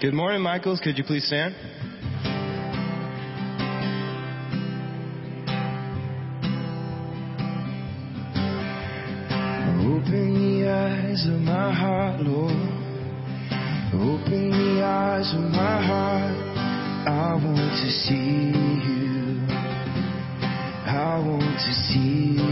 Good morning, Michaels. Could you please stand? Open the eyes of my heart, Lord. Open the eyes of my heart. I want to see you. I want to see you.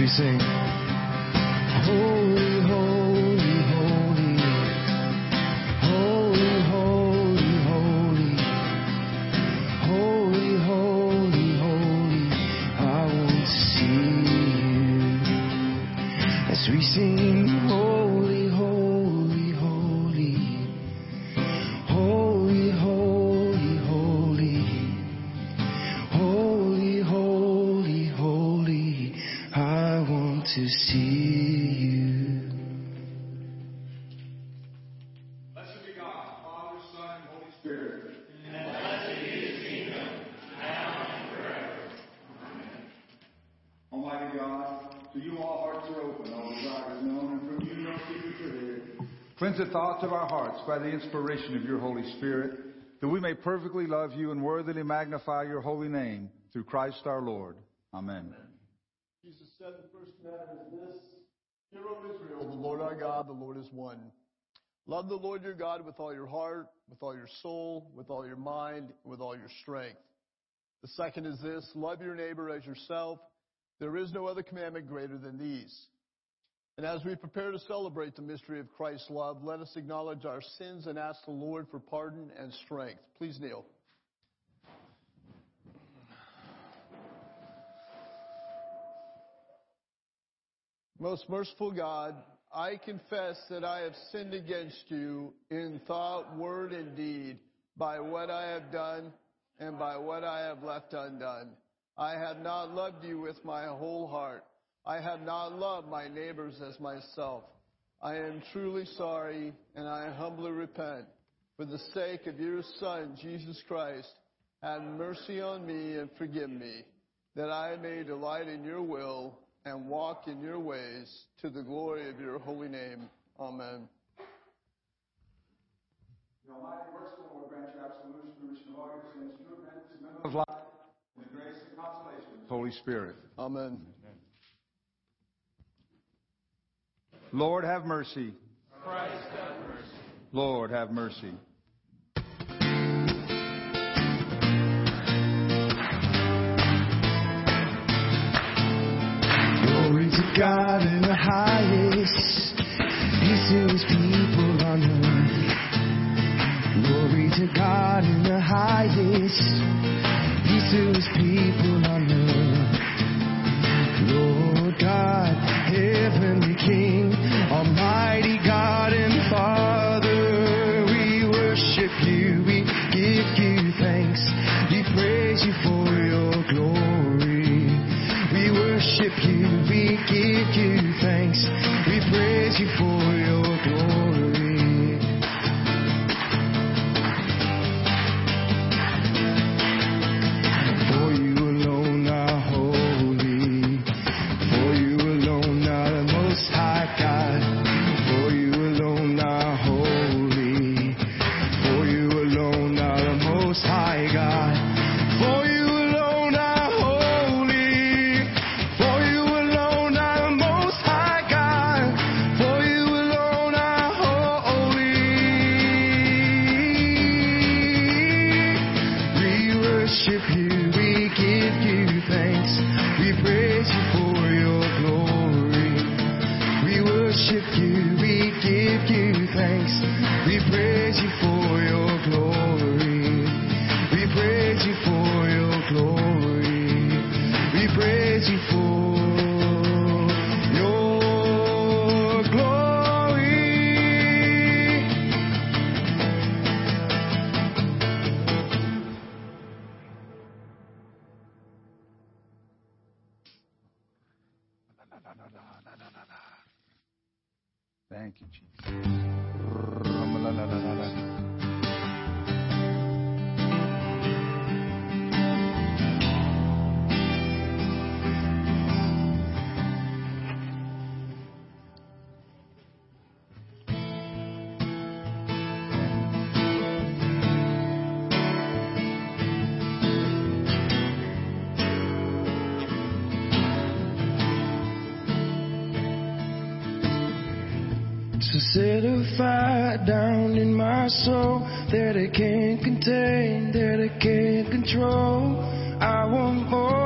We sing. Cleanse the thoughts of our hearts by the inspiration of your Holy Spirit, that we may perfectly love you and worthily magnify your holy name through Christ our Lord. Amen. Jesus said the first commandment is this Hear, O Israel, the Lord our God, the Lord is one. Love the Lord your God with all your heart, with all your soul, with all your mind, with all your strength. The second is this love your neighbor as yourself. There is no other commandment greater than these. And as we prepare to celebrate the mystery of Christ's love, let us acknowledge our sins and ask the Lord for pardon and strength. Please kneel. Most merciful God, I confess that I have sinned against you in thought, word, and deed, by what I have done and by what I have left undone. I have not loved you with my whole heart. I have not loved my neighbors as myself. I am truly sorry and I humbly repent. For the sake of your Son, Jesus Christ, have mercy on me and forgive me, that I may delight in your will and walk in your ways to the glory of your holy name. Amen. The Almighty merciful Lord grant you absolution and remission of all your sins, true repentance and memory of life, and the grace and consolation of the Holy Spirit. Amen. Lord, have mercy. Christ have mercy. Lord, have mercy. Glory to God in the highest. Peace to his people on earth. Glory to God in the highest. Peace to his people set a fire down in my soul that I can't contain, that I can't control. I want more.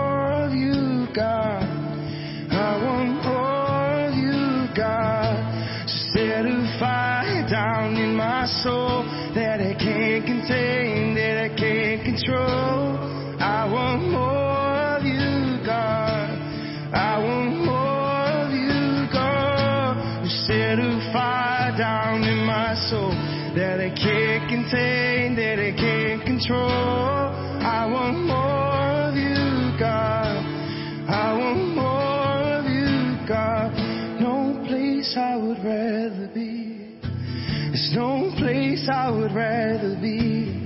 place I would rather be.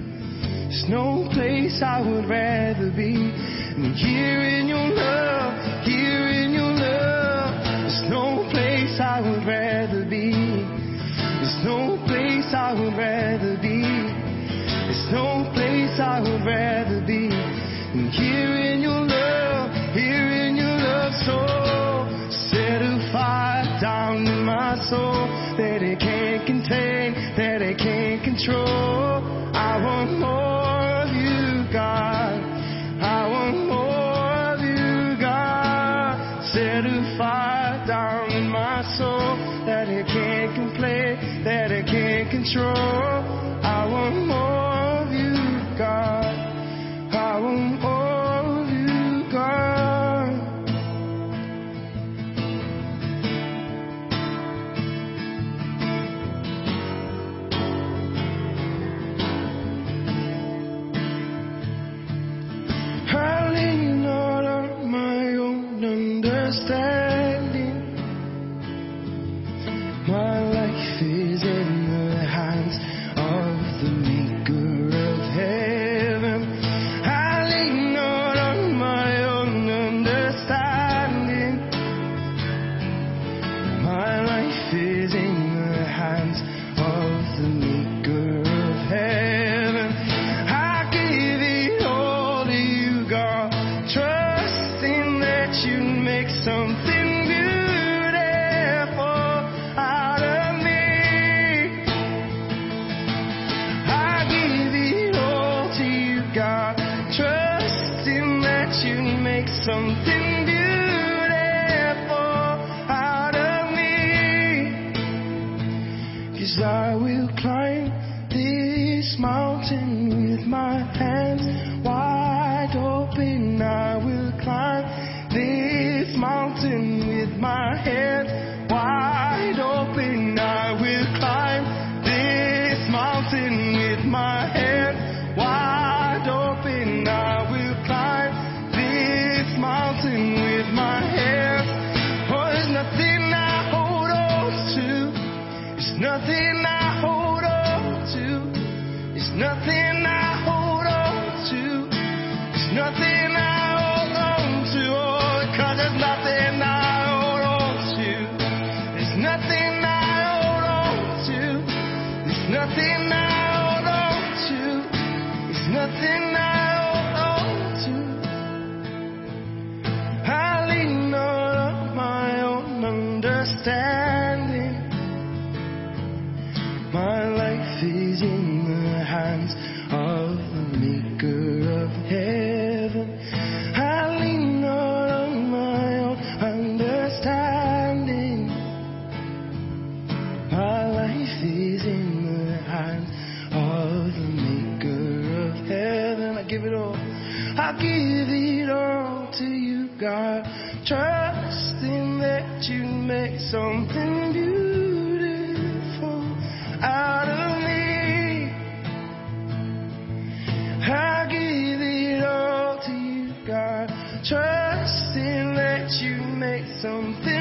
There's no place I would rather be than here in your love, here in your love. There's no place I would rather be. There's no place I would rather be. There's no place I would rather control. give it all. I give it all to you, God. Trusting that you make something beautiful out of me. I give it all to you, God. Trusting that you make something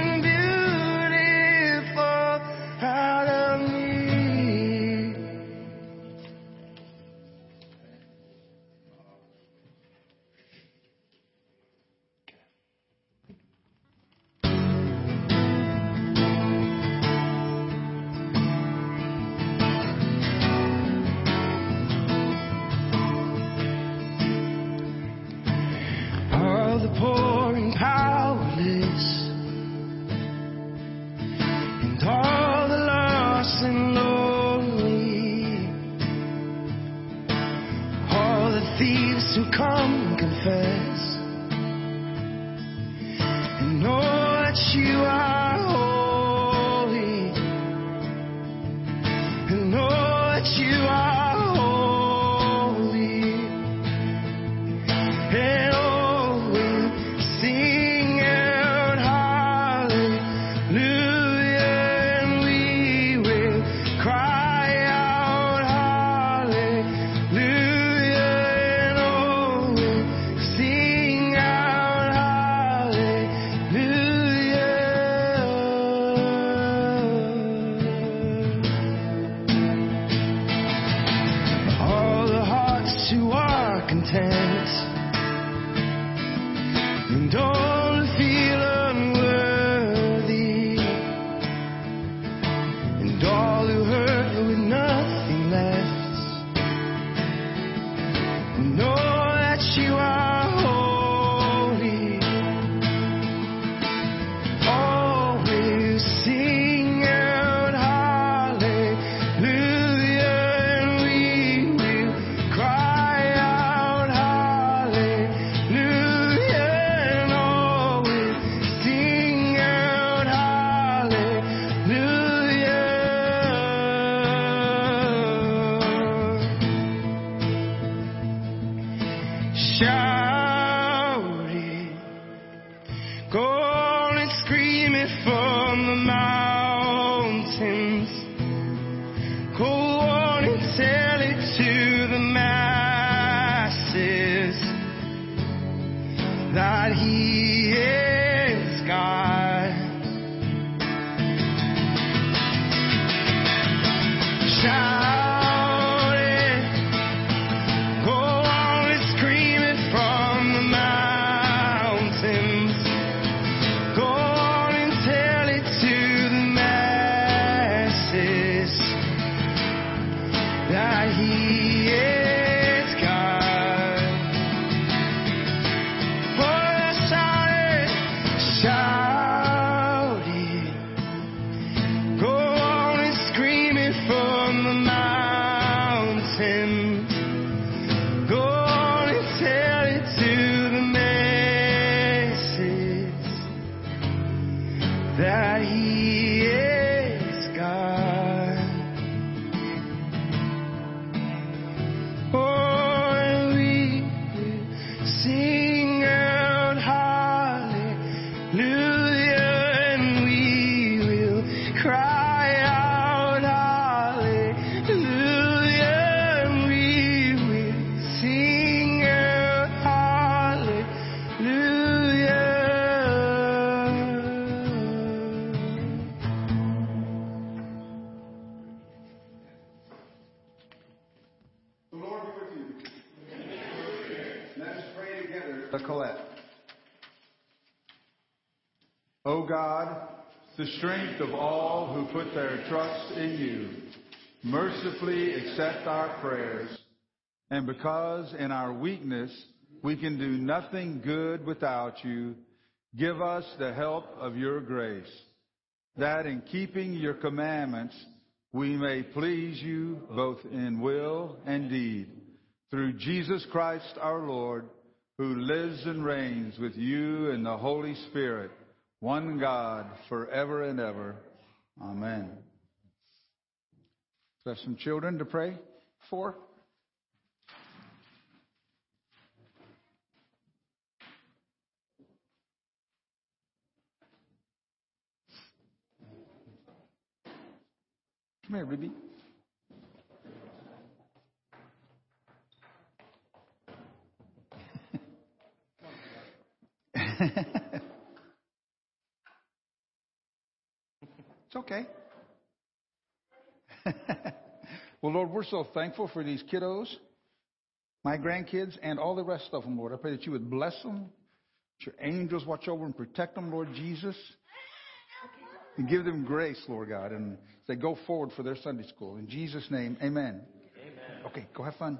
of all who put their trust in you. Mercifully accept our prayers. And because in our weakness we can do nothing good without you, give us the help of your grace, that in keeping your commandments we may please you both in will and deed. Through Jesus Christ our Lord, who lives and reigns with you in the Holy Spirit one God forever and ever. Amen. Do we have some children to pray for? Come here, Ruby. okay. well, Lord, we're so thankful for these kiddos, my grandkids, and all the rest of them, Lord. I pray that you would bless them, that your angels watch over and protect them, Lord Jesus, and give them grace, Lord God, and they go forward for their Sunday school. In Jesus' name, amen. Amen. Okay, go have fun.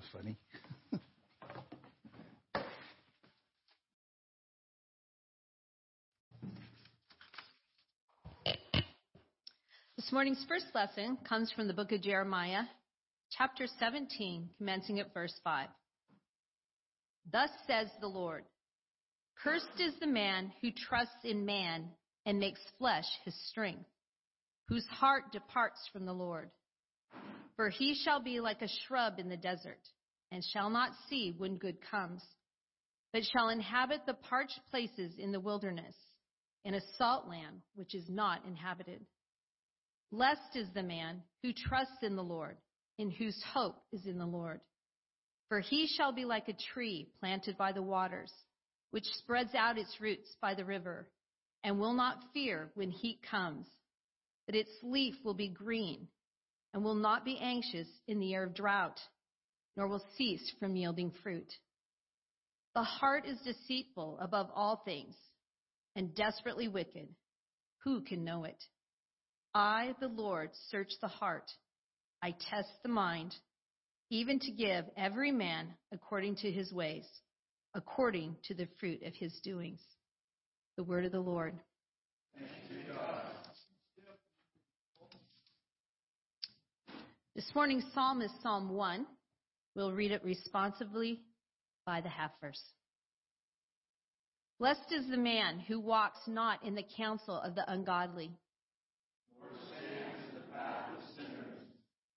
Was funny. This morning's first lesson comes from the book of Jeremiah, chapter 17, commencing at verse 5. Thus says the Lord Cursed is the man who trusts in man and makes flesh his strength, whose heart departs from the Lord. For he shall be like a shrub in the desert, and shall not see when good comes, but shall inhabit the parched places in the wilderness, in a salt land which is not inhabited. Blessed is the man who trusts in the Lord, in whose hope is in the Lord. For he shall be like a tree planted by the waters, which spreads out its roots by the river, and will not fear when heat comes, that its leaf will be green, and will not be anxious in the year of drought, nor will cease from yielding fruit. The heart is deceitful above all things, and desperately wicked. Who can know it? I, the Lord, search the heart. I test the mind, even to give every man according to his ways, according to the fruit of his doings. The word of the Lord. This morning's psalm is Psalm 1. We'll read it responsively by the half verse. Blessed is the man who walks not in the counsel of the ungodly Nor stands in the path of sinners,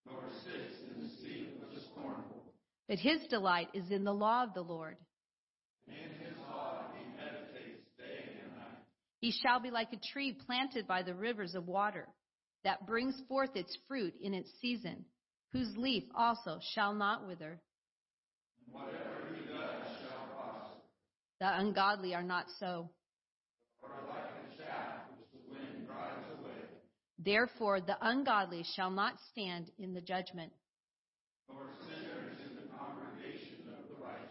nor sits in the seat of the scornful. But his delight is in the law of the Lord. In his law he meditates day and night. He shall be like a tree planted by the rivers of water, that brings forth its fruit in its season, whose leaf also shall not wither. Whatever he does shall prosper. The ungodly are not so. Like shaft which the wind drives away, Therefore, the ungodly shall not stand in the judgment. in the the.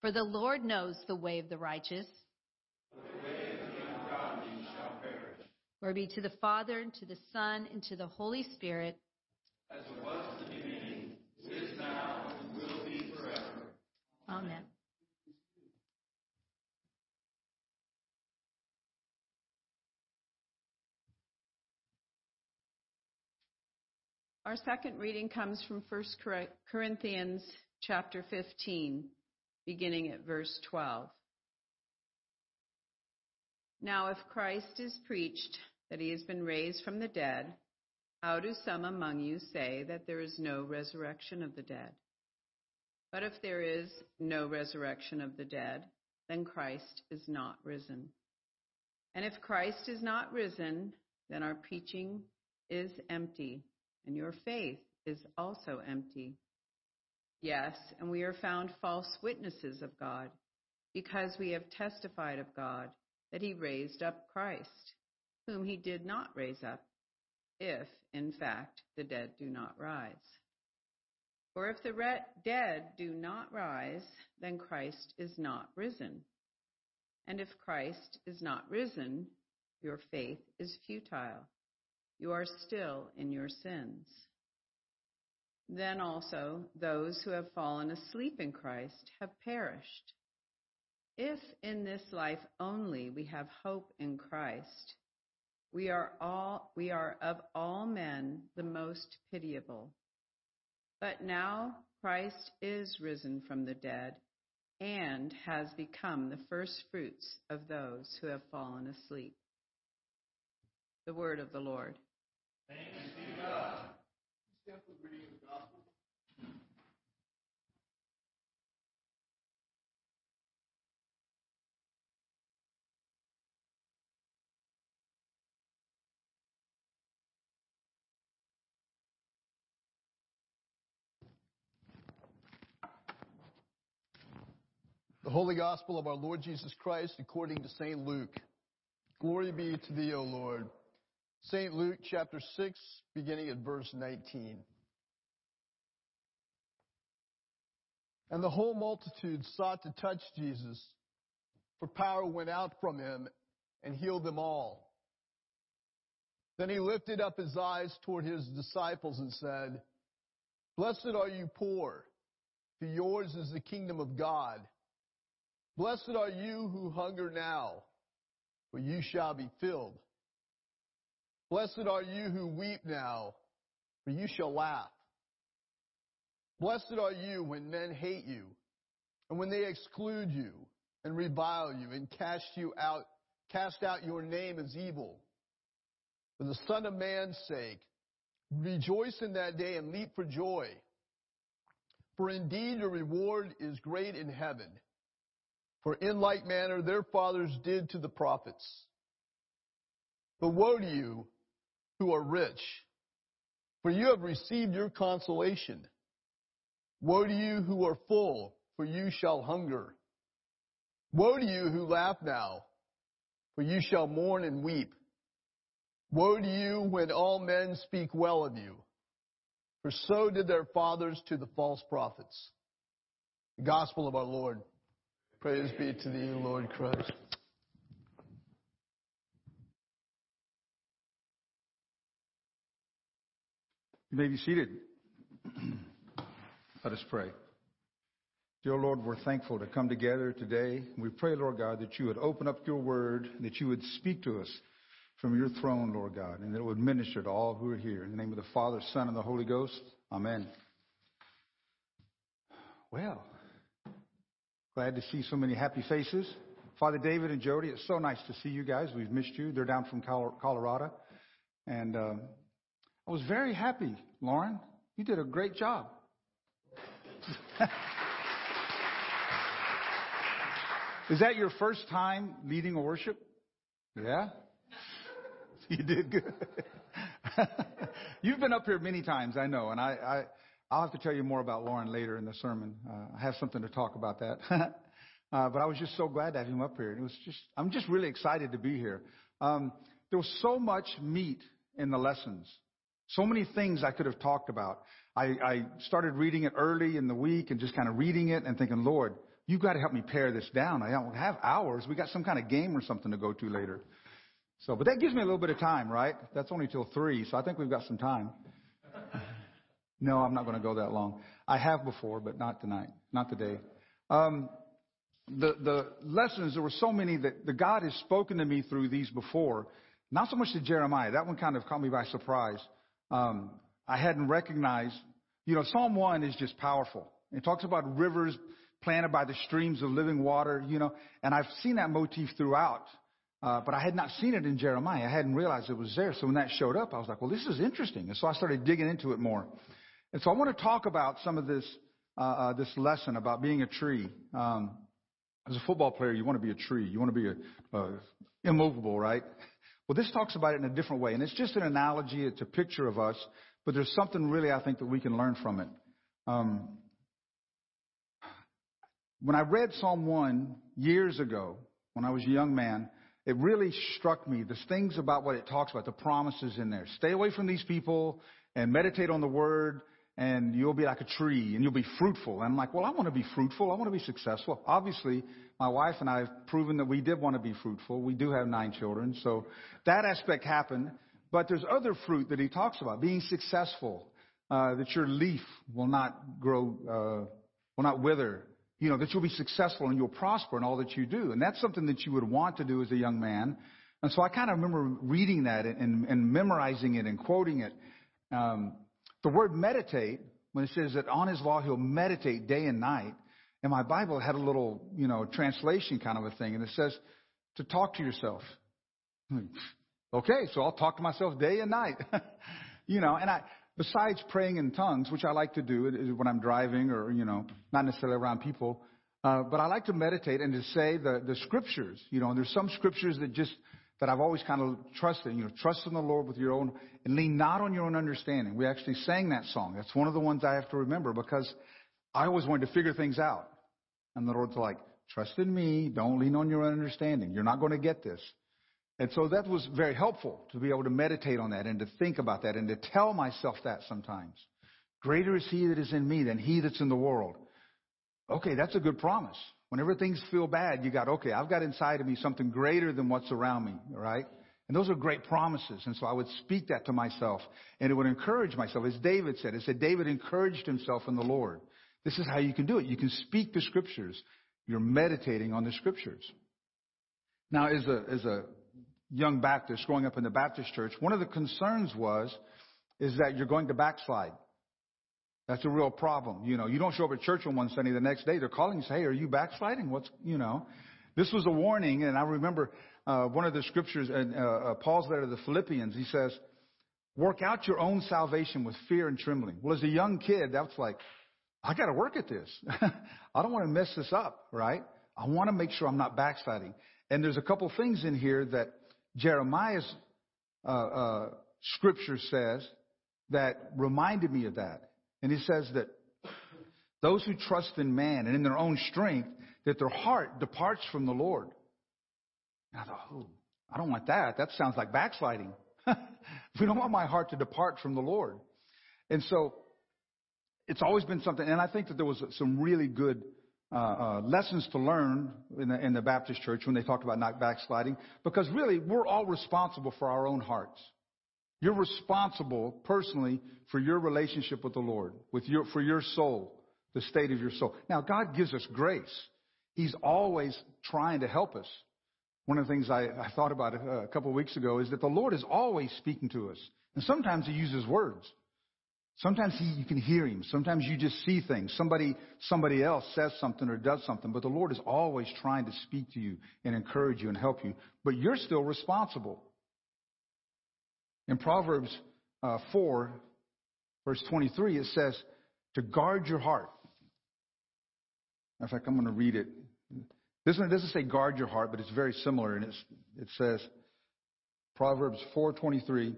For the Lord knows the way of the righteous. But the way of the ungodly shall perish. Glory be to the Father, and to the Son, and to the Holy Spirit. As it was in the beginning, is now, and will be forever. Amen. Our second reading comes from 1 Corinthians chapter 15, beginning at verse 12. Now, if Christ is preached that he has been raised from the dead, how do some among you say that there is no resurrection of the dead? But if there is no resurrection of the dead, then Christ is not risen. And if Christ is not risen, then our preaching is empty and your faith is also empty. Yes, and we are found false witnesses of God, because we have testified of God that he raised up Christ, whom he did not raise up, if, in fact, the dead do not rise. For if the re- dead do not rise, then Christ is not risen. And if Christ is not risen, your faith is futile you are still in your sins. Then also those who have fallen asleep in Christ have perished. If in this life only we have hope in Christ, we are all we are of all men the most pitiable. But now Christ is risen from the dead and has become the first fruits of those who have fallen asleep. The word of the Lord. Thanks be God. Stand for the reading of the gospel. The Holy Gospel of our Lord Jesus Christ according to St. Luke. Glory be to thee, O Lord. St. Luke chapter 6, beginning at verse 19. And the whole multitude sought to touch Jesus, for power went out from him and healed them all. Then he lifted up his eyes toward his disciples and said, Blessed are you poor, for yours is the kingdom of God. Blessed are you who hunger now, for you shall be filled. Blessed are you who weep now, for you shall laugh. Blessed are you when men hate you, and when they exclude you, and revile you, and cast you out, cast out your name as evil. For the Son of Man's sake, rejoice in that day and leap for joy. For indeed your reward is great in heaven. For in like manner their fathers did to the prophets. But woe to you who are rich, for you have received your consolation. Woe to you who are full, for you shall hunger. Woe to you who laugh now, for you shall mourn and weep. Woe to you when all men speak well of you, for so did their fathers to the false prophets. The gospel of our Lord. Praise be to thee, Lord Christ. You may be seated. Let us pray. Dear Lord, we're thankful to come together today. We pray, Lord God, that you would open up your word, that you would speak to us from your throne, Lord God, and that it would minister to all who are here. In the name of the Father, Son, and the Holy Ghost. Amen. Well, glad to see so many happy faces. Father David and Jody, it's so nice to see you guys. We've missed you. They're down from Colorado. And um, I was very happy, Lauren. You did a great job. Is that your first time leading a worship? Yeah? You did good. You've been up here many times, I know, and I, I'll have to tell you more about Lauren later in the sermon. Uh, I have something to talk about that. uh, but I was just so glad to have him up here. It was just, I'm just really excited to be here. Um, there was so much meat in the lessons. So many things I could have talked about. I, I started reading it early in the week and just kind of reading it and thinking, Lord, you've got to help me pare this down. I don't have hours. We got some kind of game or something to go to later. So, but that gives me a little bit of time, right? That's only till three, so I think we've got some time. No, I'm not going to go that long. I have before, but not tonight, not today. Um, the the lessons there were so many that the God has spoken to me through these before. Not so much to Jeremiah. That one kind of caught me by surprise. Um, I hadn't recognized. You know, Psalm one is just powerful. It talks about rivers planted by the streams of living water. You know, and I've seen that motif throughout. Uh, but I had not seen it in Jeremiah. I hadn't realized it was there. So when that showed up, I was like, well, this is interesting. And so I started digging into it more. And so I want to talk about some of this, uh, uh, this lesson about being a tree. Um, as a football player, you want to be a tree. You want to be a, immovable, right? Well, this talks about it in a different way. And it's just an analogy. It's a picture of us. But there's something really, I think, that we can learn from it. Um, when I read Psalm 1 years ago, when I was a young man, it really struck me, the things about what it talks about, the promises in there. Stay away from these people and meditate on the word and you'll be like a tree and you'll be fruitful. And I'm like, well, I want to be fruitful. I want to be successful. Obviously, my wife and I have proven that we did want to be fruitful. We do have nine children. So that aspect happened. But there's other fruit that he talks about, being successful, uh, that your leaf will not grow, uh, will not wither, you know, that you'll be successful and you'll prosper in all that you do. And that's something that you would want to do as a young man. And so I kind of remember reading that and, and memorizing it and quoting it. Um, the word meditate, when it says that on his law he'll meditate day and night, and my Bible had a little, you know, translation kind of a thing, and it says to talk to yourself. okay, so I'll talk to myself day and night. you know, and I, besides praying in tongues, which I like to do when I'm driving or, you know, not necessarily around people, uh, but I like to meditate and to say the, the scriptures, you know, and there's some scriptures that just, that I've always kind of trusted, you know, trust in the Lord with your own, and lean not on your own understanding. We actually sang that song. That's one of the ones I have to remember because I always wanted to figure things out. And the Lord's like, Trust in me. Don't lean on your own understanding. You're not going to get this. And so that was very helpful to be able to meditate on that and to think about that and to tell myself that sometimes. Greater is he that is in me than he that's in the world. Okay, that's a good promise. Whenever things feel bad, you got, okay, I've got inside of me something greater than what's around me, right? And those are great promises. And so I would speak that to myself and it would encourage myself. As David said, it said David encouraged himself in the Lord. This is how you can do it. You can speak the scriptures. You're meditating on the scriptures. Now, as a, as a young Baptist growing up in the Baptist church, one of the concerns was, is that you're going to backslide. That's a real problem. You know, you don't show up at church on one Sunday, the next day they're calling you say, hey, are you backsliding? What's, you know, this was a warning. And I remember, uh, one of the scriptures in uh, uh, Paul's letter to the Philippians, he says, work out your own salvation with fear and trembling. Well, as a young kid, that's like, I got to work at this. I don't want to mess this up, right? I want to make sure I'm not backsliding. And there's a couple things in here that Jeremiah's uh, uh, scripture says that reminded me of that. And he says that those who trust in man and in their own strength, that their heart departs from the Lord. And I thought, oh, I don't want that. That sounds like backsliding. we don't want my heart to depart from the Lord. And so it's always been something, and I think that there was some really good uh, uh, lessons to learn in the, in the Baptist church when they talked about not backsliding, because really we're all responsible for our own hearts. You're responsible personally for your relationship with the Lord, with your, for your soul, the state of your soul. Now, God gives us grace. He's always trying to help us. One of the things I, I thought about a, a couple of weeks ago is that the Lord is always speaking to us. And sometimes He uses words. Sometimes he, you can hear him. Sometimes you just see things. Somebody, somebody else says something or does something, but the Lord is always trying to speak to you and encourage you and help you. But you're still responsible. In Proverbs uh, 4, verse 23, it says to guard your heart. In fact, I'm going to read it. This one doesn't say guard your heart, but it's very similar, and it says Proverbs 4:23.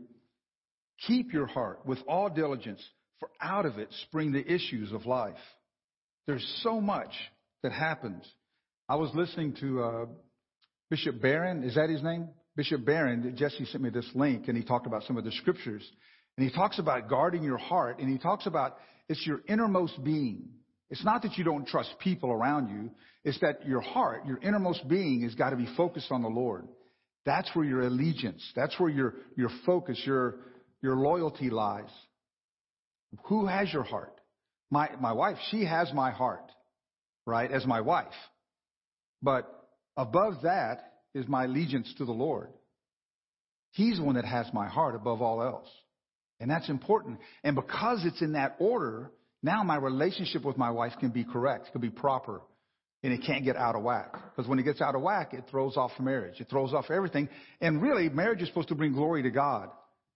Keep your heart with all diligence, for out of it spring the issues of life. There's so much that happens. I was listening to uh, Bishop Barron. Is that his name? Bishop Barron. Jesse sent me this link, and he talked about some of the scriptures. And he talks about guarding your heart, and he talks about it's your innermost being. It's not that you don't trust people around you. It's that your heart, your innermost being, has got to be focused on the Lord. That's where your allegiance, that's where your, your focus, your, your loyalty lies. Who has your heart? My, my wife, she has my heart, right, as my wife. But above that is my allegiance to the Lord. He's the one that has my heart above all else. And that's important. And because it's in that order, now my relationship with my wife can be correct, can be proper, and it can't get out of whack. Because when it gets out of whack, it throws off marriage. It throws off everything. And really, marriage is supposed to bring glory to God.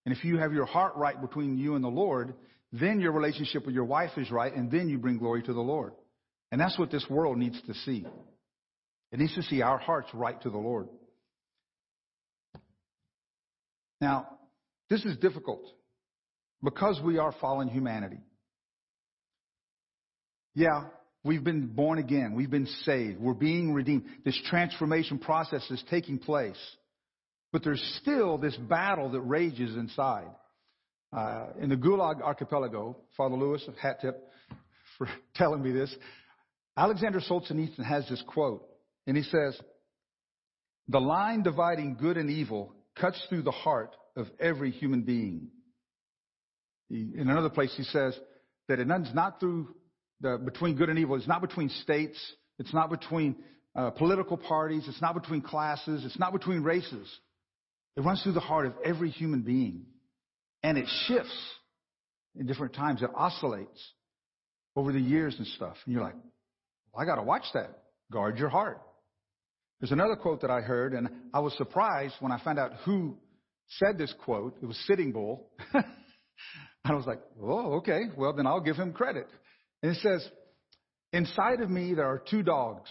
And if you have your heart right between you and the Lord, then your relationship with your wife is right, and then you bring glory to the Lord. And that's what this world needs to see. It needs to see our hearts right to the Lord. Now, this is difficult because we are fallen humanity. Yeah, we've been born again. We've been saved. We're being redeemed. This transformation process is taking place. But there's still this battle that rages inside. Uh, in the Gulag Archipelago, Father Lewis Hat Tip for telling me this, Alexander Solzhenitsyn has this quote, and he says, The line dividing good and evil cuts through the heart of every human being. In another place, he says that it's not through the, between good and evil. It's not between states. It's not between uh, political parties. It's not between classes. It's not between races. It runs through the heart of every human being. And it shifts in different times. It oscillates over the years and stuff. And you're like, well, I got to watch that. Guard your heart. There's another quote that I heard, and I was surprised when I found out who said this quote. It was Sitting Bull. I was like, oh, okay. Well, then I'll give him credit. And it says, Inside of me there are two dogs.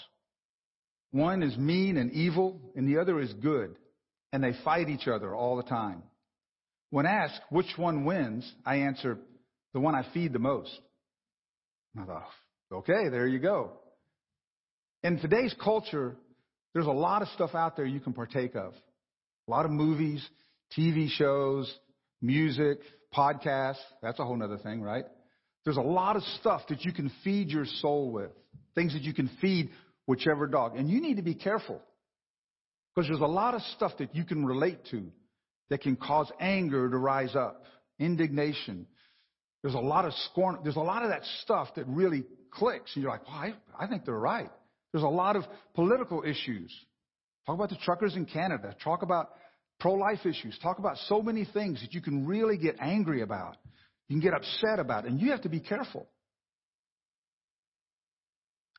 One is mean and evil, and the other is good and they fight each other all the time. When asked which one wins, I answer, the one I feed the most. And I thought, okay, there you go. In today's culture, there's a lot of stuff out there you can partake of. A lot of movies, TV shows, music, podcasts. That's a whole other thing, right? There's a lot of stuff that you can feed your soul with. Things that you can feed whichever dog. And you need to be careful. Because there's a lot of stuff that you can relate to that can cause anger to rise up, indignation. There's a lot of scorn. There's a lot of that stuff that really clicks. And you're like, well, I, I think they're right. There's a lot of political issues. Talk about the truckers in Canada. Talk about pro-life issues. Talk about so many things that you can really get angry about. You can get upset about. And you have to be careful.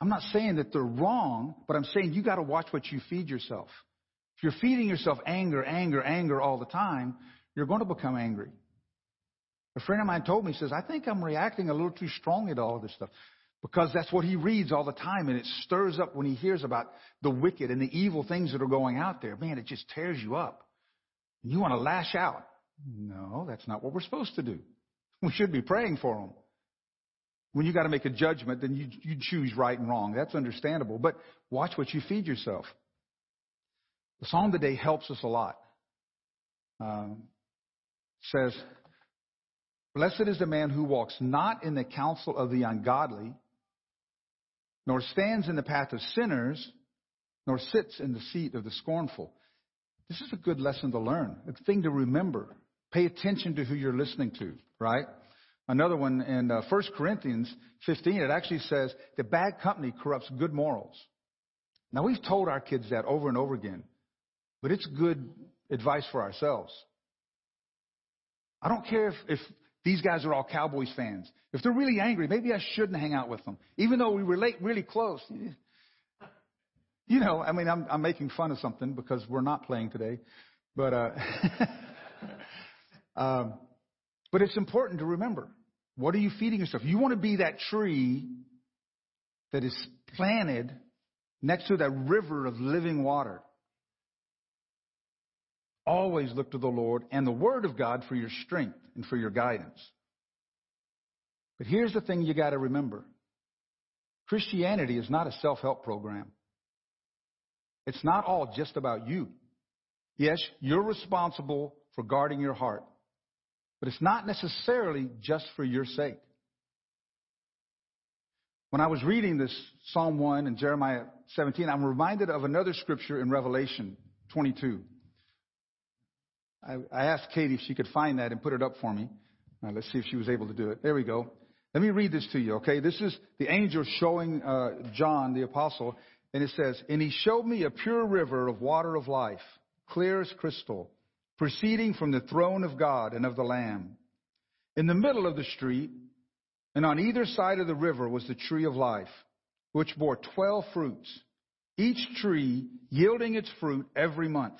I'm not saying that they're wrong, but I'm saying you got to watch what you feed yourself. If you're feeding yourself anger, anger, anger all the time, you're going to become angry. A friend of mine told me, he says, I think I'm reacting a little too strongly to all this stuff. Because that's what he reads all the time, and it stirs up when he hears about the wicked and the evil things that are going out there. Man, it just tears you up. You want to lash out. No, that's not what we're supposed to do. We should be praying for them. When you got to make a judgment, then you, you choose right and wrong. That's understandable. But watch what you feed yourself. The psalm today helps us a lot. Um, says, Blessed is the man who walks not in the counsel of the ungodly, nor stands in the path of sinners, nor sits in the seat of the scornful. This is a good lesson to learn, a thing to remember. Pay attention to who you're listening to, right? Another one in uh, 1 Corinthians 15, it actually says that bad company corrupts good morals. Now, we've told our kids that over and over again, but it's good advice for ourselves. I don't care if, if these guys are all Cowboys fans. If they're really angry, maybe I shouldn't hang out with them, even though we relate really close. You know, I mean, I'm, I'm making fun of something because we're not playing today, but uh, um, but it's important to remember what are you feeding yourself. You want to be that tree that is planted next to that river of living water. Always look to the Lord and the Word of God for your strength and for your guidance. But here's the thing you got to remember Christianity is not a self help program. It's not all just about you. Yes, you're responsible for guarding your heart, but it's not necessarily just for your sake. When I was reading this Psalm 1 and Jeremiah 17, I'm reminded of another scripture in Revelation 22. I, I asked Katie if she could find that and put it up for me. Now, let's see if she was able to do it. There we go. Let me read this to you, okay? This is the angel showing uh, John, the apostle, and it says, And he showed me a pure river of water of life, clear as crystal, proceeding from the throne of God and of the Lamb. In the middle of the street, and on either side of the river was the tree of life, which bore twelve fruits, each tree yielding its fruit every month.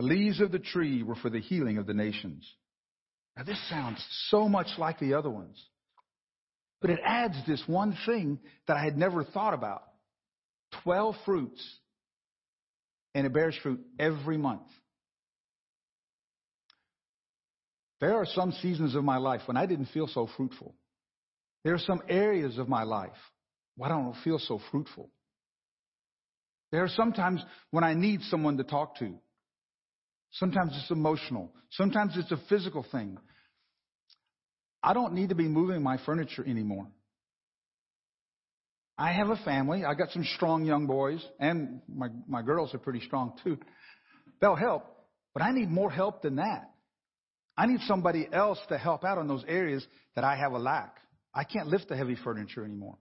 The leaves of the tree were for the healing of the nations. Now, this sounds so much like the other ones. But it adds this one thing that I had never thought about 12 fruits, and it bears fruit every month. There are some seasons of my life when I didn't feel so fruitful. There are some areas of my life where I don't feel so fruitful. There are sometimes when I need someone to talk to. Sometimes it's emotional. Sometimes it's a physical thing. I don't need to be moving my furniture anymore. I have a family. I got some strong young boys, and my, my girls are pretty strong too. They'll help, but I need more help than that. I need somebody else to help out on those areas that I have a lack. I can't lift the heavy furniture anymore.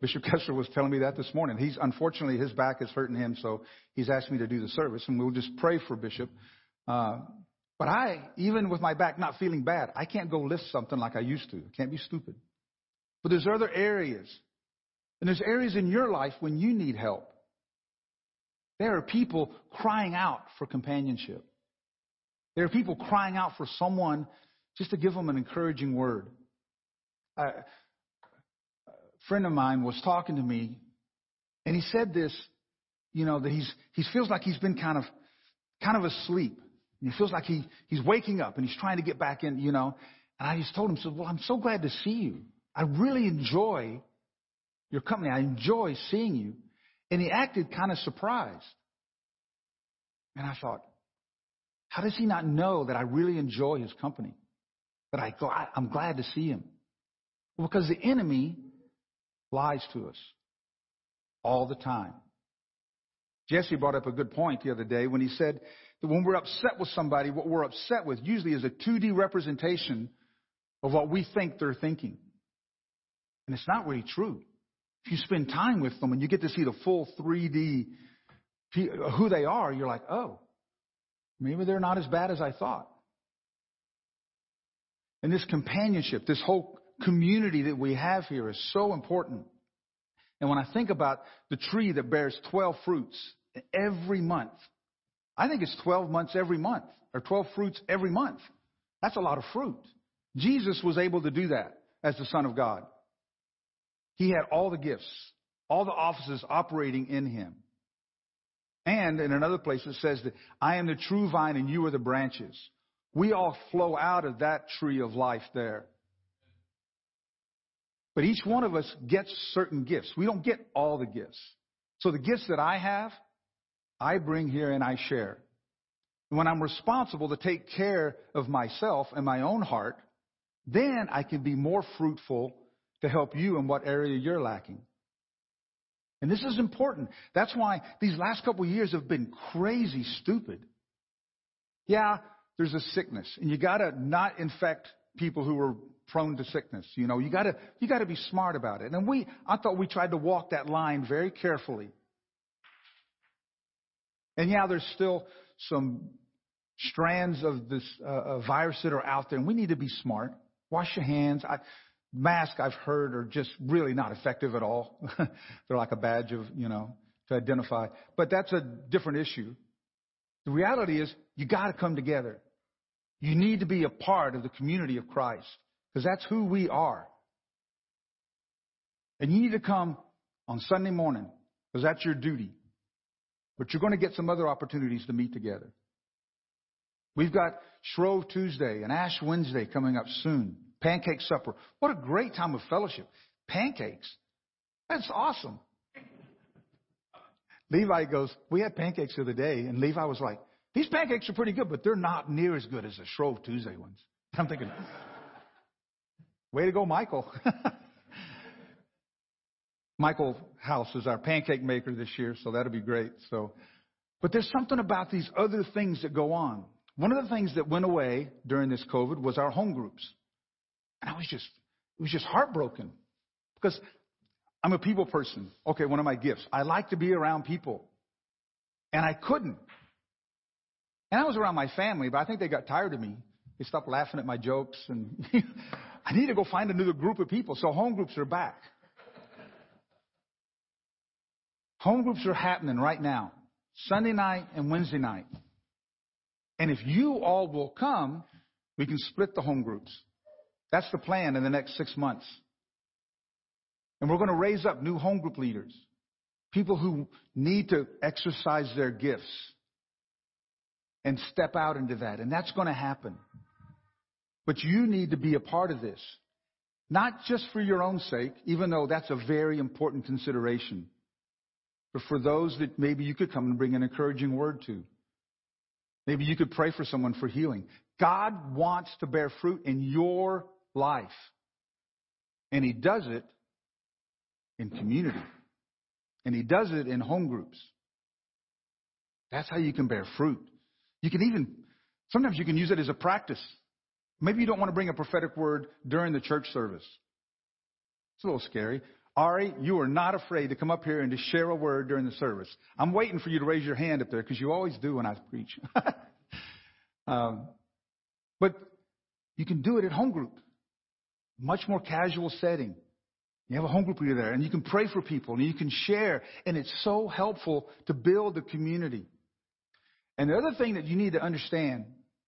Bishop Kessler was telling me that this morning. He's unfortunately his back is hurting him, so he's asked me to do the service, and we'll just pray for Bishop. Uh, but I, even with my back not feeling bad, I can't go lift something like I used to. I can't be stupid. But there's other areas, and there's areas in your life when you need help. There are people crying out for companionship. There are people crying out for someone just to give them an encouraging word. Uh, friend of mine was talking to me, and he said this, you know, that he's he feels like he's been kind of kind of asleep. And he feels like he he's waking up and he's trying to get back in, you know. And I just told him, said, Well, I'm so glad to see you. I really enjoy your company. I enjoy seeing you. And he acted kind of surprised. And I thought, how does he not know that I really enjoy his company? That I, I'm glad to see him? Because the enemy lies to us all the time. Jesse brought up a good point the other day when he said that when we're upset with somebody, what we're upset with usually is a 2D representation of what we think they're thinking. And it's not really true. If you spend time with them and you get to see the full 3D who they are, you're like, oh, maybe they're not as bad as I thought. And this companionship, this whole community that we have here is so important. And when I think about the tree that bears 12 fruits every month, I think it's 12 months every month, or 12 fruits every month. That's a lot of fruit. Jesus was able to do that as the Son of God. He had all the gifts, all the offices operating in him. And in another place it says that I am the true vine and you are the branches. We all flow out of that tree of life there. But each one of us gets certain gifts. We don't get all the gifts. So the gifts that I have, I bring here and I share. And when I'm responsible to take care of myself and my own heart, then I can be more fruitful to help you in what area you're lacking. And this is important. That's why these last couple of years have been crazy stupid. Yeah, there's a sickness, and you got to not infect people who are prone to sickness. You know, you got to you got to be smart about it. And we, I thought we tried to walk that line very carefully. And yeah, there's still some strands of this uh, virus that are out there, and we need to be smart. Wash your hands. I, Masks I've heard are just really not effective at all. They're like a badge of, you know, to identify. But that's a different issue. The reality is you got to come together. You need to be a part of the community of Christ because that's who we are. And you need to come on Sunday morning because that's your duty. But you're going to get some other opportunities to meet together. We've got Shrove Tuesday and Ash Wednesday coming up soon. Pancake supper. What a great time of fellowship. Pancakes. That's awesome. Levi goes, We had pancakes the other day, and Levi was like, These pancakes are pretty good, but they're not near as good as the Shrove Tuesday ones. I'm thinking, Way to go, Michael. Michael House is our pancake maker this year, so that'll be great. So, but there's something about these other things that go on. One of the things that went away during this COVID was our home groups. And I was just, it was just heartbroken because I'm a people person. Okay, one of my gifts. I like to be around people. And I couldn't. And I was around my family, but I think they got tired of me. They stopped laughing at my jokes and I need to go find another group of people. So home groups are back. home groups are happening right now. Sunday night and Wednesday night. And if you all will come, we can split the home groups. That's the plan in the next six months. And we're going to raise up new home group leaders, people who need to exercise their gifts and step out into that. And that's going to happen. But you need to be a part of this. Not just for your own sake, even though that's a very important consideration, but for those that maybe you could come and bring an encouraging word to. Maybe you could pray for someone for healing. God wants to bear fruit in your life. And he does it in community. And he does it in home groups. That's how you can bear fruit. You can even, sometimes you can use it as a practice. Maybe you don't want to bring a prophetic word during the church service. It's a little scary. Ari, you are not afraid to come up here and to share a word during the service. I'm waiting for you to raise your hand up there because you always do when I preach. um, but you can do it at home group much more casual setting. You have a home group leader there, and you can pray for people, and you can share, and it's so helpful to build the community. And the other thing that you need to understand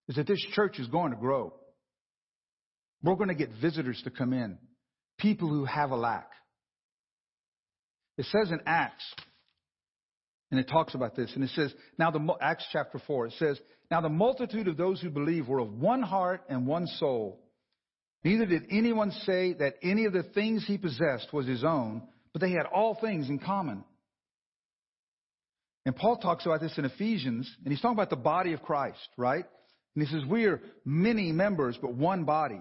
is that this church is going to grow. We're going to get visitors to come in, people who have a lack. It says in Acts, and it talks about this, and it says, now the Acts chapter 4, it says, now the multitude of those who believe were of one heart and one soul. Neither did anyone say that any of the things he possessed was his own, but they had all things in common. And Paul talks about this in Ephesians, and he's talking about the body of Christ, right? And he says, We are many members, but one body.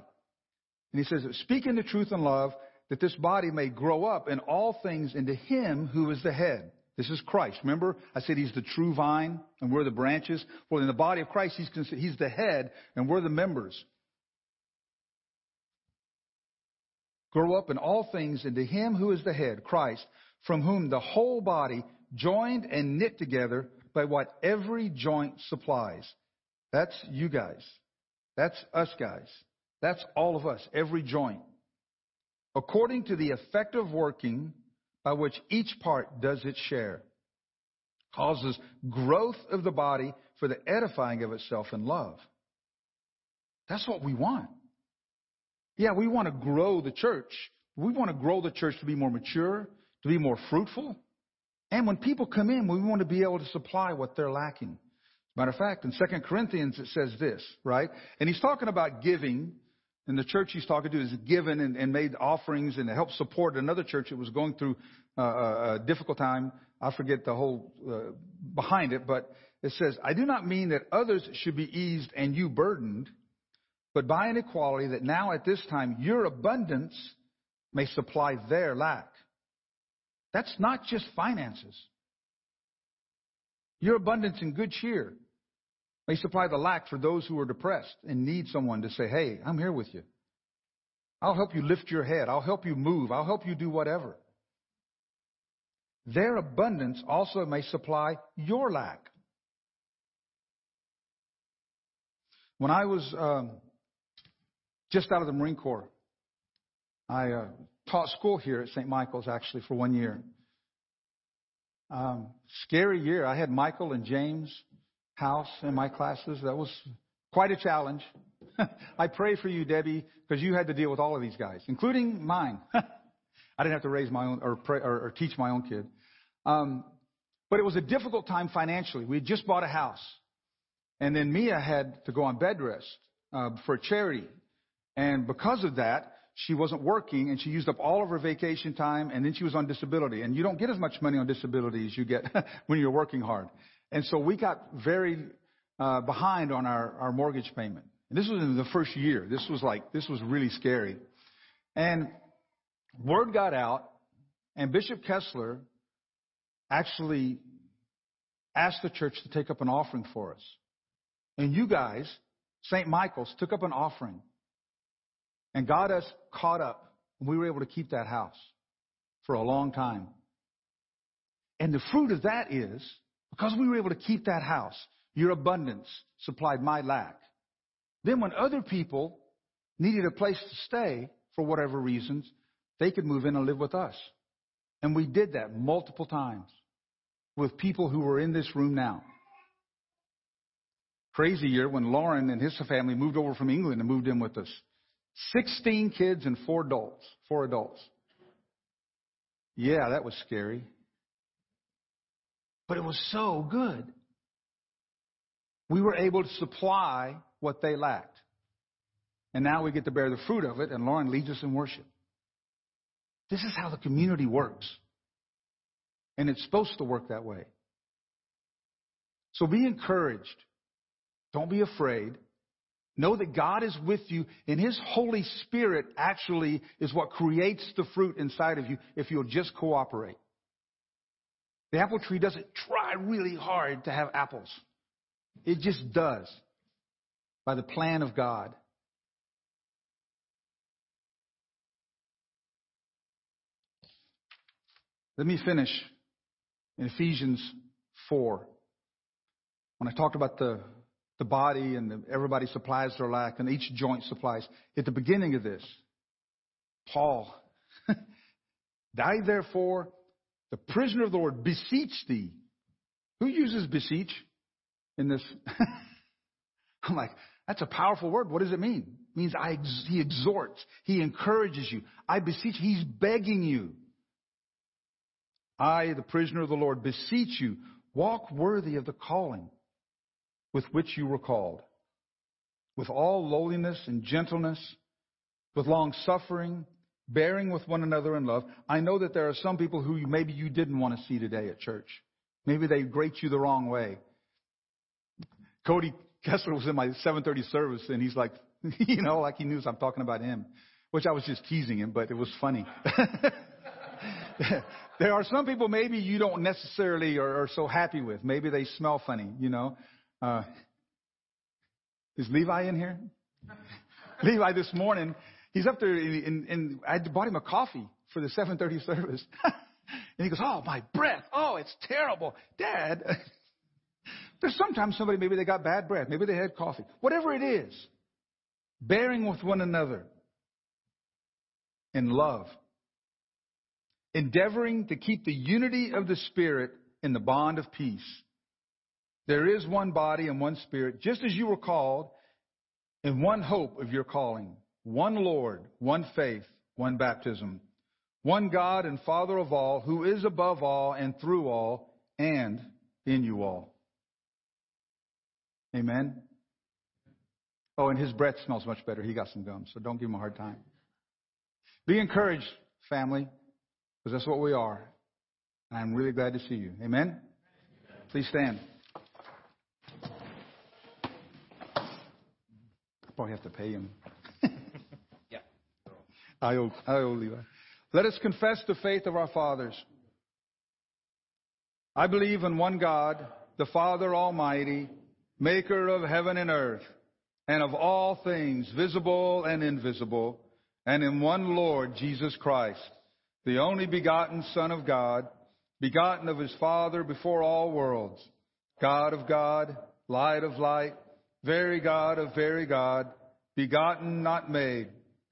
And he says, Speaking the truth in love, that this body may grow up in all things into him who is the head. This is Christ. Remember, I said he's the true vine and we're the branches. Well, in the body of Christ, he's, he's the head and we're the members. Grow up in all things into him who is the head, Christ, from whom the whole body, joined and knit together by what every joint supplies. That's you guys. That's us guys. That's all of us, every joint. According to the effective working by which each part does its share, causes growth of the body for the edifying of itself in love. That's what we want. Yeah, we want to grow the church. We want to grow the church to be more mature, to be more fruitful. And when people come in, we want to be able to supply what they're lacking. Matter of fact, in 2 Corinthians it says this, right? And he's talking about giving, and the church he's talking to is given and, and made offerings and helped support another church that was going through uh, a difficult time. I forget the whole uh, behind it, but it says, I do not mean that others should be eased and you burdened, but by an equality that now at this time your abundance may supply their lack. That's not just finances. Your abundance in good cheer may supply the lack for those who are depressed and need someone to say, Hey, I'm here with you. I'll help you lift your head. I'll help you move. I'll help you do whatever. Their abundance also may supply your lack. When I was um, just out of the Marine Corps, I uh, taught school here at St. Michael's actually for one year. Um, scary year. I had Michael and James House in my classes. That was quite a challenge. I pray for you, Debbie, because you had to deal with all of these guys, including mine. I didn't have to raise my own or, pray, or, or teach my own kid. Um, but it was a difficult time financially. We had just bought a house. And then Mia had to go on bed rest uh, for a charity. And because of that, she wasn't working and she used up all of her vacation time and then she was on disability. And you don't get as much money on disability as you get when you're working hard. And so we got very uh, behind on our, our mortgage payment. And this was in the first year. This was like, this was really scary. And word got out and Bishop Kessler actually asked the church to take up an offering for us. And you guys, St. Michael's, took up an offering and got us caught up. And we were able to keep that house for a long time. And the fruit of that is, because we were able to keep that house, your abundance supplied my lack. Then when other people needed a place to stay for whatever reasons, they could move in and live with us. And we did that multiple times with people who were in this room now. Crazy year when Lauren and his family moved over from England and moved in with us. 16 kids and four adults. Four adults. Yeah, that was scary. But it was so good. We were able to supply what they lacked. And now we get to bear the fruit of it, and Lauren leads us in worship. This is how the community works. And it's supposed to work that way. So be encouraged. Don't be afraid. Know that God is with you, and His Holy Spirit actually is what creates the fruit inside of you if you'll just cooperate. The apple tree doesn't try really hard to have apples, it just does by the plan of God. Let me finish in Ephesians 4. When I talked about the the body and the, everybody supplies their lack and each joint supplies. At the beginning of this, Paul, die therefore, the prisoner of the Lord, beseech thee. Who uses beseech in this? I'm like, that's a powerful word. What does it mean? It means I, he exhorts, he encourages you. I beseech, he's begging you. I, the prisoner of the Lord, beseech you, walk worthy of the calling with which you were called, with all lowliness and gentleness, with long suffering, bearing with one another in love. I know that there are some people who maybe you didn't want to see today at church. Maybe they grate you the wrong way. Cody Kessler was in my 7:30 service, and he's like, you know, like he knew I'm talking about him, which I was just teasing him, but it was funny. there are some people maybe you don't necessarily are, are, so happy with. Maybe they smell funny, you know. Uh, is Levi in here? Levi this morning, he's up there and, and I bought him a coffee for the 7:30 service. and he goes, "Oh, my breath! Oh, it's terrible, Dad." There's sometimes somebody maybe they got bad breath, maybe they had coffee, whatever it is. Bearing with one another in love, endeavoring to keep the unity of the Spirit in the bond of peace. There is one body and one Spirit, just as you were called, in one hope of your calling, one Lord, one faith, one baptism, one God and Father of all, who is above all and through all and in you all. Amen. Oh, and his breath smells much better. He got some gum, so don't give him a hard time. Be encouraged, family, because that's what we are. And I'm really glad to see you. Amen? Please stand. I probably have to pay him. I owe, I Levi. Let us confess the faith of our fathers. I believe in one God, the Father Almighty, maker of heaven and earth, and of all things visible and invisible, and in one Lord Jesus Christ, the only begotten Son of God, begotten of his Father before all worlds, God of God, light of light, very God of very God, begotten, not made,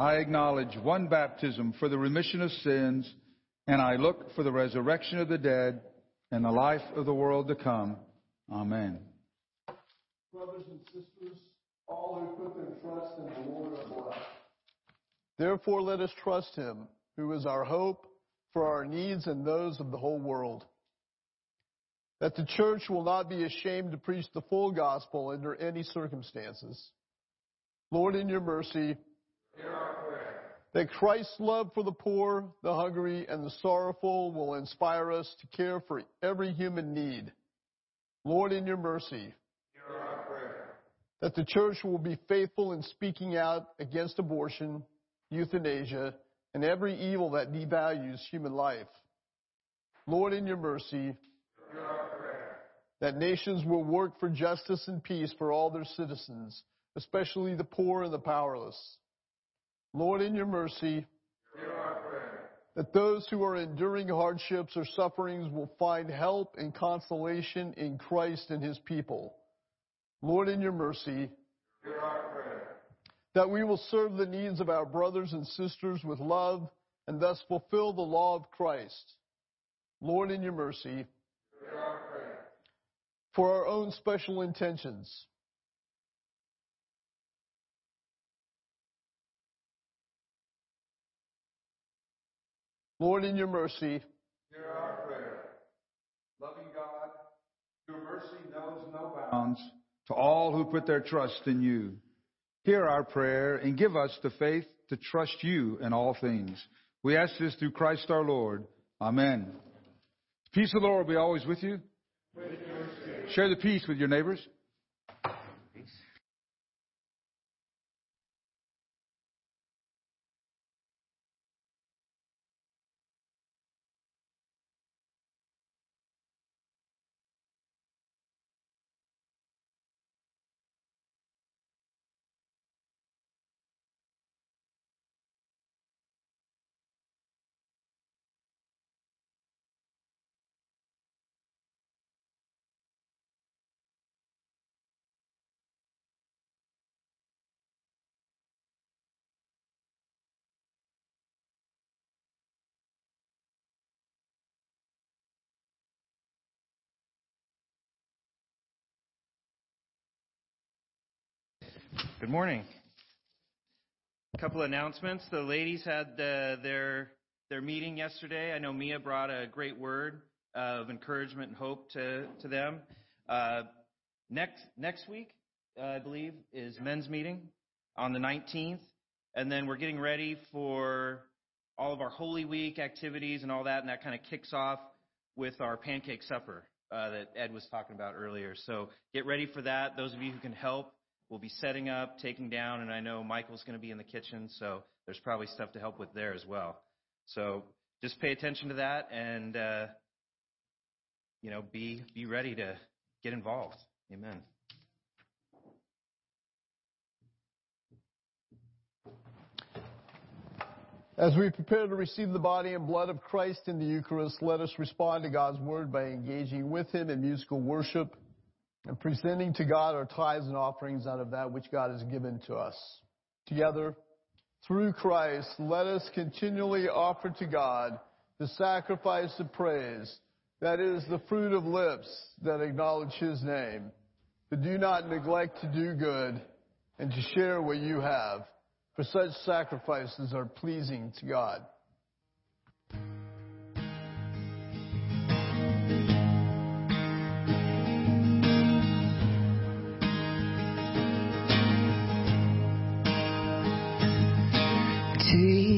I acknowledge one baptism for the remission of sins, and I look for the resurrection of the dead and the life of the world to come. Amen. Brothers and sisters, all who put their trust in the Lord are blessed. Therefore, let us trust him, who is our hope for our needs and those of the whole world. That the church will not be ashamed to preach the full gospel under any circumstances. Lord, in your mercy, that Christ's love for the poor, the hungry, and the sorrowful will inspire us to care for every human need. Lord, in your mercy, that the church will be faithful in speaking out against abortion, euthanasia, and every evil that devalues human life. Lord, in your mercy, that nations will work for justice and peace for all their citizens, especially the poor and the powerless. Lord, in your mercy, that those who are enduring hardships or sufferings will find help and consolation in Christ and his people. Lord, in your mercy, that we will serve the needs of our brothers and sisters with love and thus fulfill the law of Christ. Lord, in your mercy, for our own special intentions. Lord, in your mercy, hear our prayer. Loving God, your mercy knows no bounds to all who put their trust in you. Hear our prayer and give us the faith to trust you in all things. We ask this through Christ our Lord. Amen. Peace of the Lord be always with you. With Share the peace with your neighbors. Good morning. A couple of announcements. The ladies had uh, their their meeting yesterday. I know Mia brought a great word of encouragement and hope to to them. Uh, next next week, uh, I believe, is men's meeting on the 19th, and then we're getting ready for all of our Holy Week activities and all that, and that kind of kicks off with our pancake supper uh, that Ed was talking about earlier. So get ready for that. Those of you who can help, we'll be setting up, taking down, and I know Michael's going to be in the kitchen, so there's probably stuff to help with there as well. So just pay attention to that, and uh, you know, be be ready to get involved. Amen. As we prepare to receive the body and blood of Christ in the Eucharist, let us respond to God's word by engaging with Him in musical worship and presenting to God our tithes and offerings out of that which God has given to us. Together, through Christ, let us continually offer to God the sacrifice of praise, that is, the fruit of lips that acknowledge His name. But do not neglect to do good and to share what you have for such sacrifices are pleasing to God. These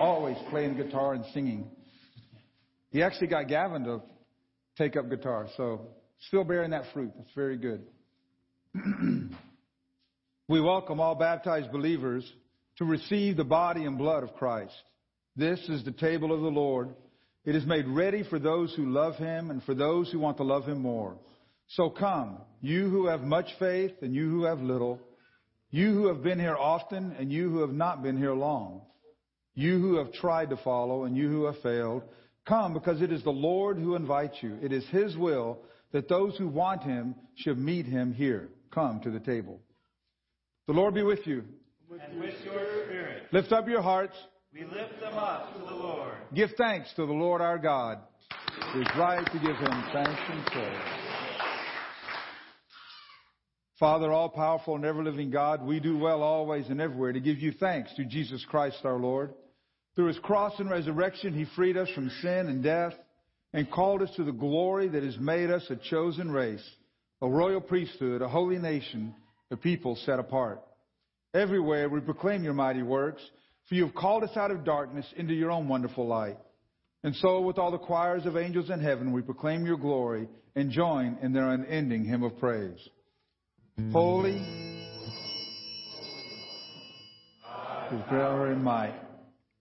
always playing guitar and singing. He actually got Gavin to take up guitar, so still bearing that fruit. That's very good. we welcome all baptized believers to receive the body and blood of Christ. This is the table of the Lord. It is made ready for those who love him and for those who want to love him more. So come, you who have much faith and you who have little, you who have been here often and you who have not been here long, you who have tried to follow and you who have failed, come because it is the Lord who invites you. It is his will that those who want him should meet him here. Come to the table. The Lord be with you. And with your spirit, Lift up your hearts. we lift them up to the Lord. Give thanks to the Lord our God. It is right to give him thanks and praise. Father, all powerful and ever living God, we do well always and everywhere to give you thanks to Jesus Christ our Lord. Through his cross and resurrection, he freed us from sin and death and called us to the glory that has made us a chosen race, a royal priesthood, a holy nation, a people set apart. Everywhere we proclaim your mighty works, for you have called us out of darkness into your own wonderful light. And so, with all the choirs of angels in heaven, we proclaim your glory and join in their unending hymn of praise. Holy, with power and might,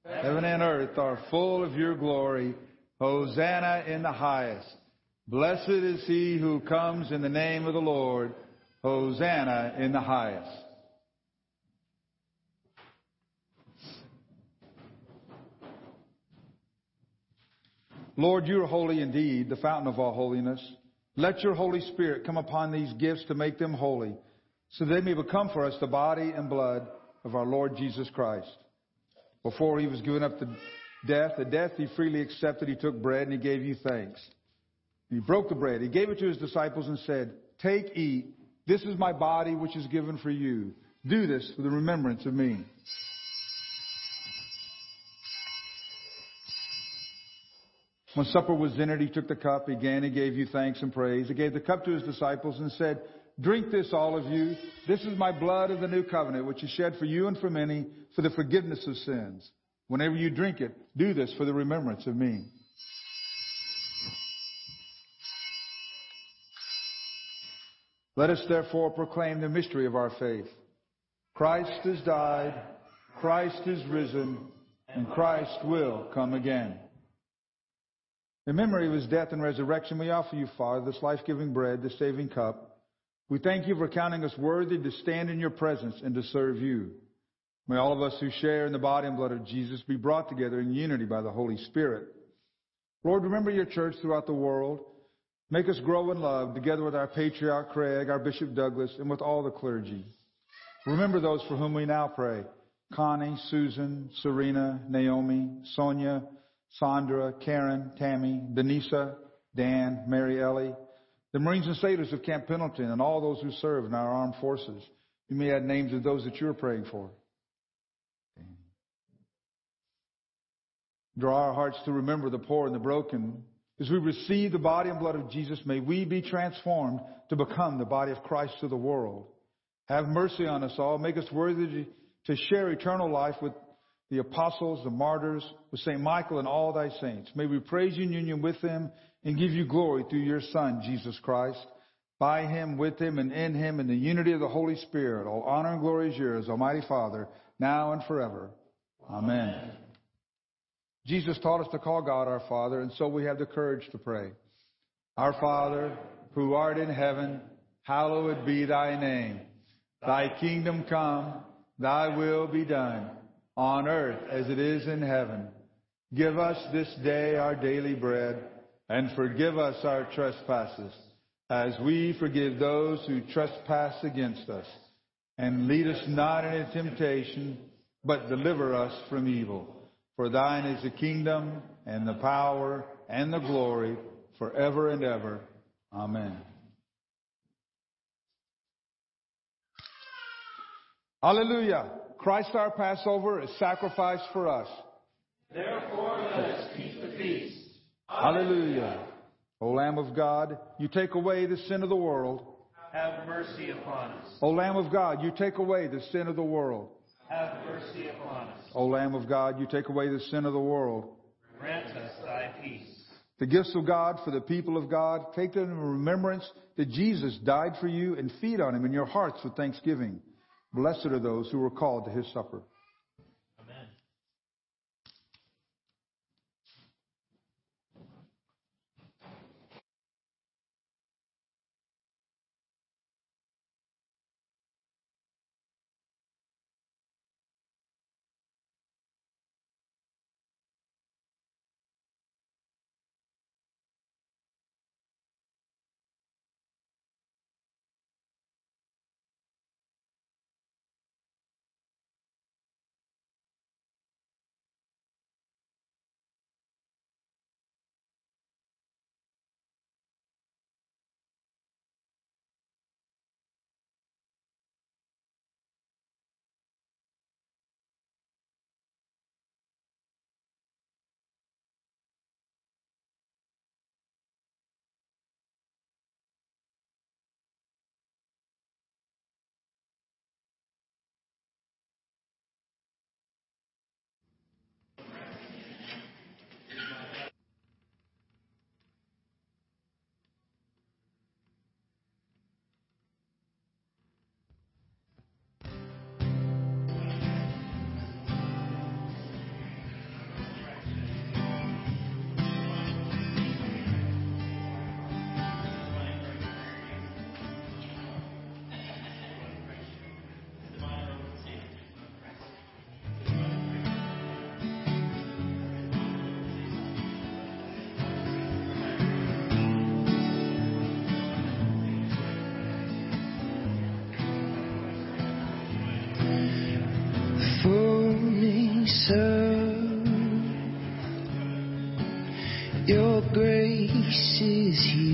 heaven and earth are full of your glory. Hosanna in the highest. Blessed is he who comes in the name of the Lord. Hosanna in the highest. Lord, you are holy indeed, the fountain of all holiness. Let your Holy Spirit come upon these gifts to make them holy, so they may become for us the body and blood of our Lord Jesus Christ. Before he was given up to death, the death he freely accepted, he took bread and he gave you thanks. He broke the bread. He gave it to his disciples and said, Take, eat. This is my body which is given for you. Do this for the remembrance of me. When supper was ended, he took the cup. Again, he gave you thanks and praise. He gave the cup to his disciples and said, Drink this, all of you. This is my blood of the new covenant, which is shed for you and for many for the forgiveness of sins. Whenever you drink it, do this for the remembrance of me. Let us therefore proclaim the mystery of our faith. Christ has died, Christ is risen, and Christ will come again. In memory of his death and resurrection, we offer you, Father, this life-giving bread, this saving cup. We thank you for counting us worthy to stand in your presence and to serve you. May all of us who share in the body and blood of Jesus be brought together in unity by the Holy Spirit. Lord, remember your church throughout the world. Make us grow in love together with our patriarch Craig, our Bishop Douglas, and with all the clergy. Remember those for whom we now pray. Connie, Susan, Serena, Naomi, Sonia, Sandra, Karen, Tammy, Denisa, Dan, Mary Ellie, the Marines and sailors of Camp Pendleton, and all those who serve in our armed forces. You may add names of those that you're praying for. Draw our hearts to remember the poor and the broken. As we receive the body and blood of Jesus, may we be transformed to become the body of Christ to the world. Have mercy on us all. Make us worthy to share eternal life with the apostles, the martyrs, with St. Michael and all thy saints. May we praise you in union with them and give you glory through your Son, Jesus Christ. By him, with him, and in him, in the unity of the Holy Spirit, all honor and glory is yours, Almighty Father, now and forever. Amen. Amen. Jesus taught us to call God our Father, and so we have the courage to pray. Our Father, who art in heaven, hallowed be thy name. Thy kingdom come, thy will be done, on earth as it is in heaven. Give us this day our daily bread, and forgive us our trespasses, as we forgive those who trespass against us. And lead us not into temptation, but deliver us from evil. For thine is the kingdom and the power and the glory forever and ever. Amen. Hallelujah. Christ our Passover is sacrificed for us. Therefore let us keep the feast. Hallelujah. O Lamb of God, you take away the sin of the world. Have mercy upon us. O Lamb of God, you take away the sin of the world. Have mercy upon us. O Lamb of God, you take away the sin of the world. Grant us thy peace. The gifts of God for the people of God, take them in remembrance that Jesus died for you and feed on him in your hearts with thanksgiving. Blessed are those who are called to his supper. Grace is here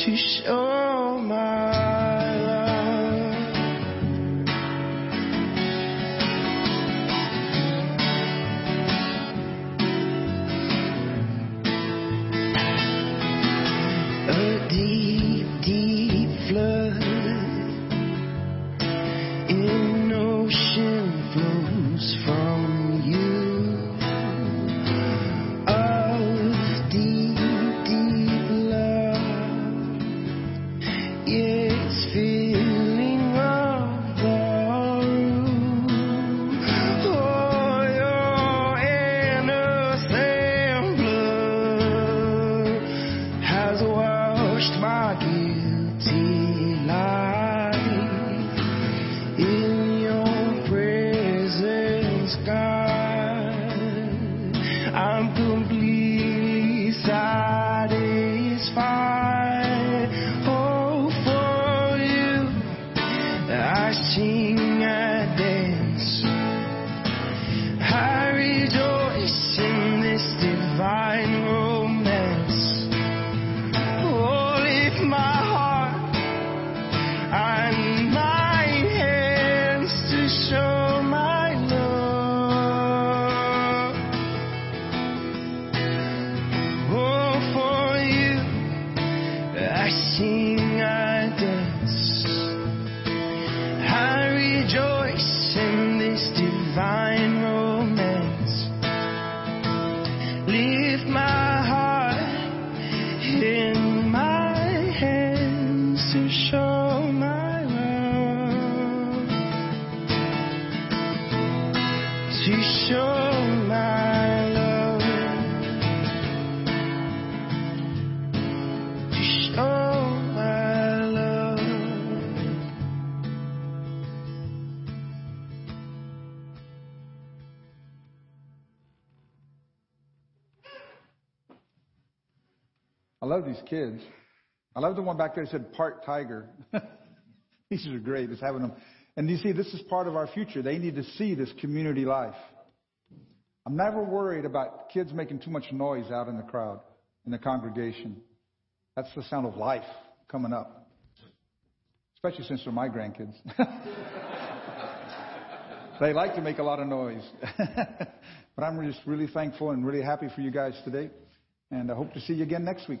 To show my these kids. I love the one back there that said part tiger. these are great, just having them. And you see, this is part of our future. They need to see this community life. I'm never worried about kids making too much noise out in the crowd, in the congregation. That's the sound of life coming up. Especially since they're my grandkids. they like to make a lot of noise. but I'm just really thankful and really happy for you guys today. And I hope to see you again next week.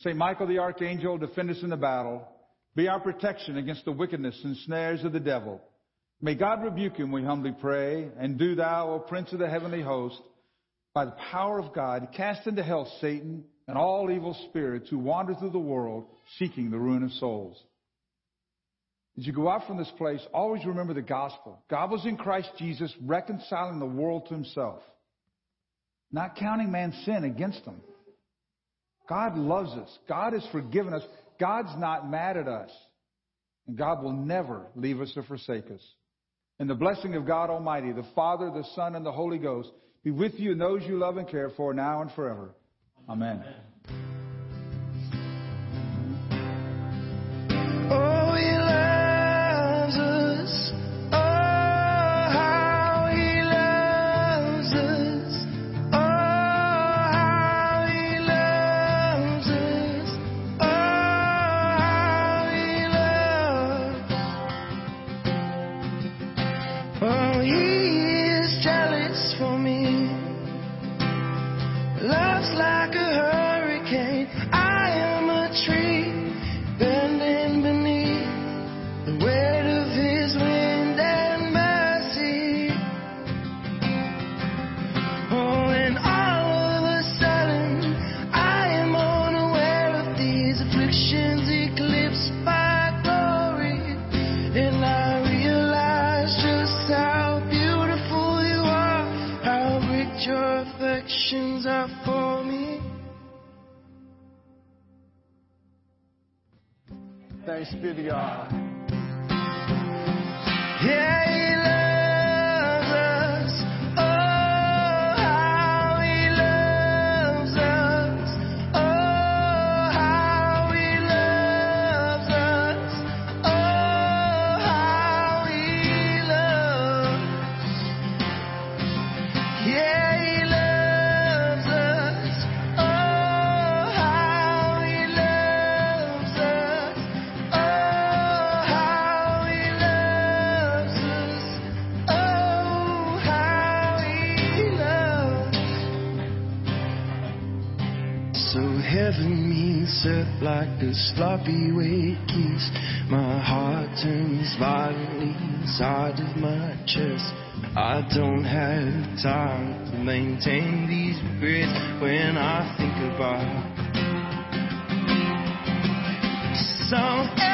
St. Michael the Archangel, defend us in the battle. Be our protection against the wickedness and snares of the devil. May God rebuke him, we humbly pray. And do thou, O Prince of the heavenly host, by the power of God, cast into hell Satan and all evil spirits who wander through the world seeking the ruin of souls. As you go out from this place, always remember the gospel. God was in Christ Jesus reconciling the world to himself, not counting man's sin against him. God loves us. God has forgiven us. God's not mad at us. And God will never leave us or forsake us. And the blessing of God Almighty, the Father, the Son, and the Holy Ghost be with you and those you love and care for now and forever. Amen. Oh, Thanks be. A sloppy weight keys. My heart turns violently inside of my chest. I don't have time to maintain these regrets when I think about some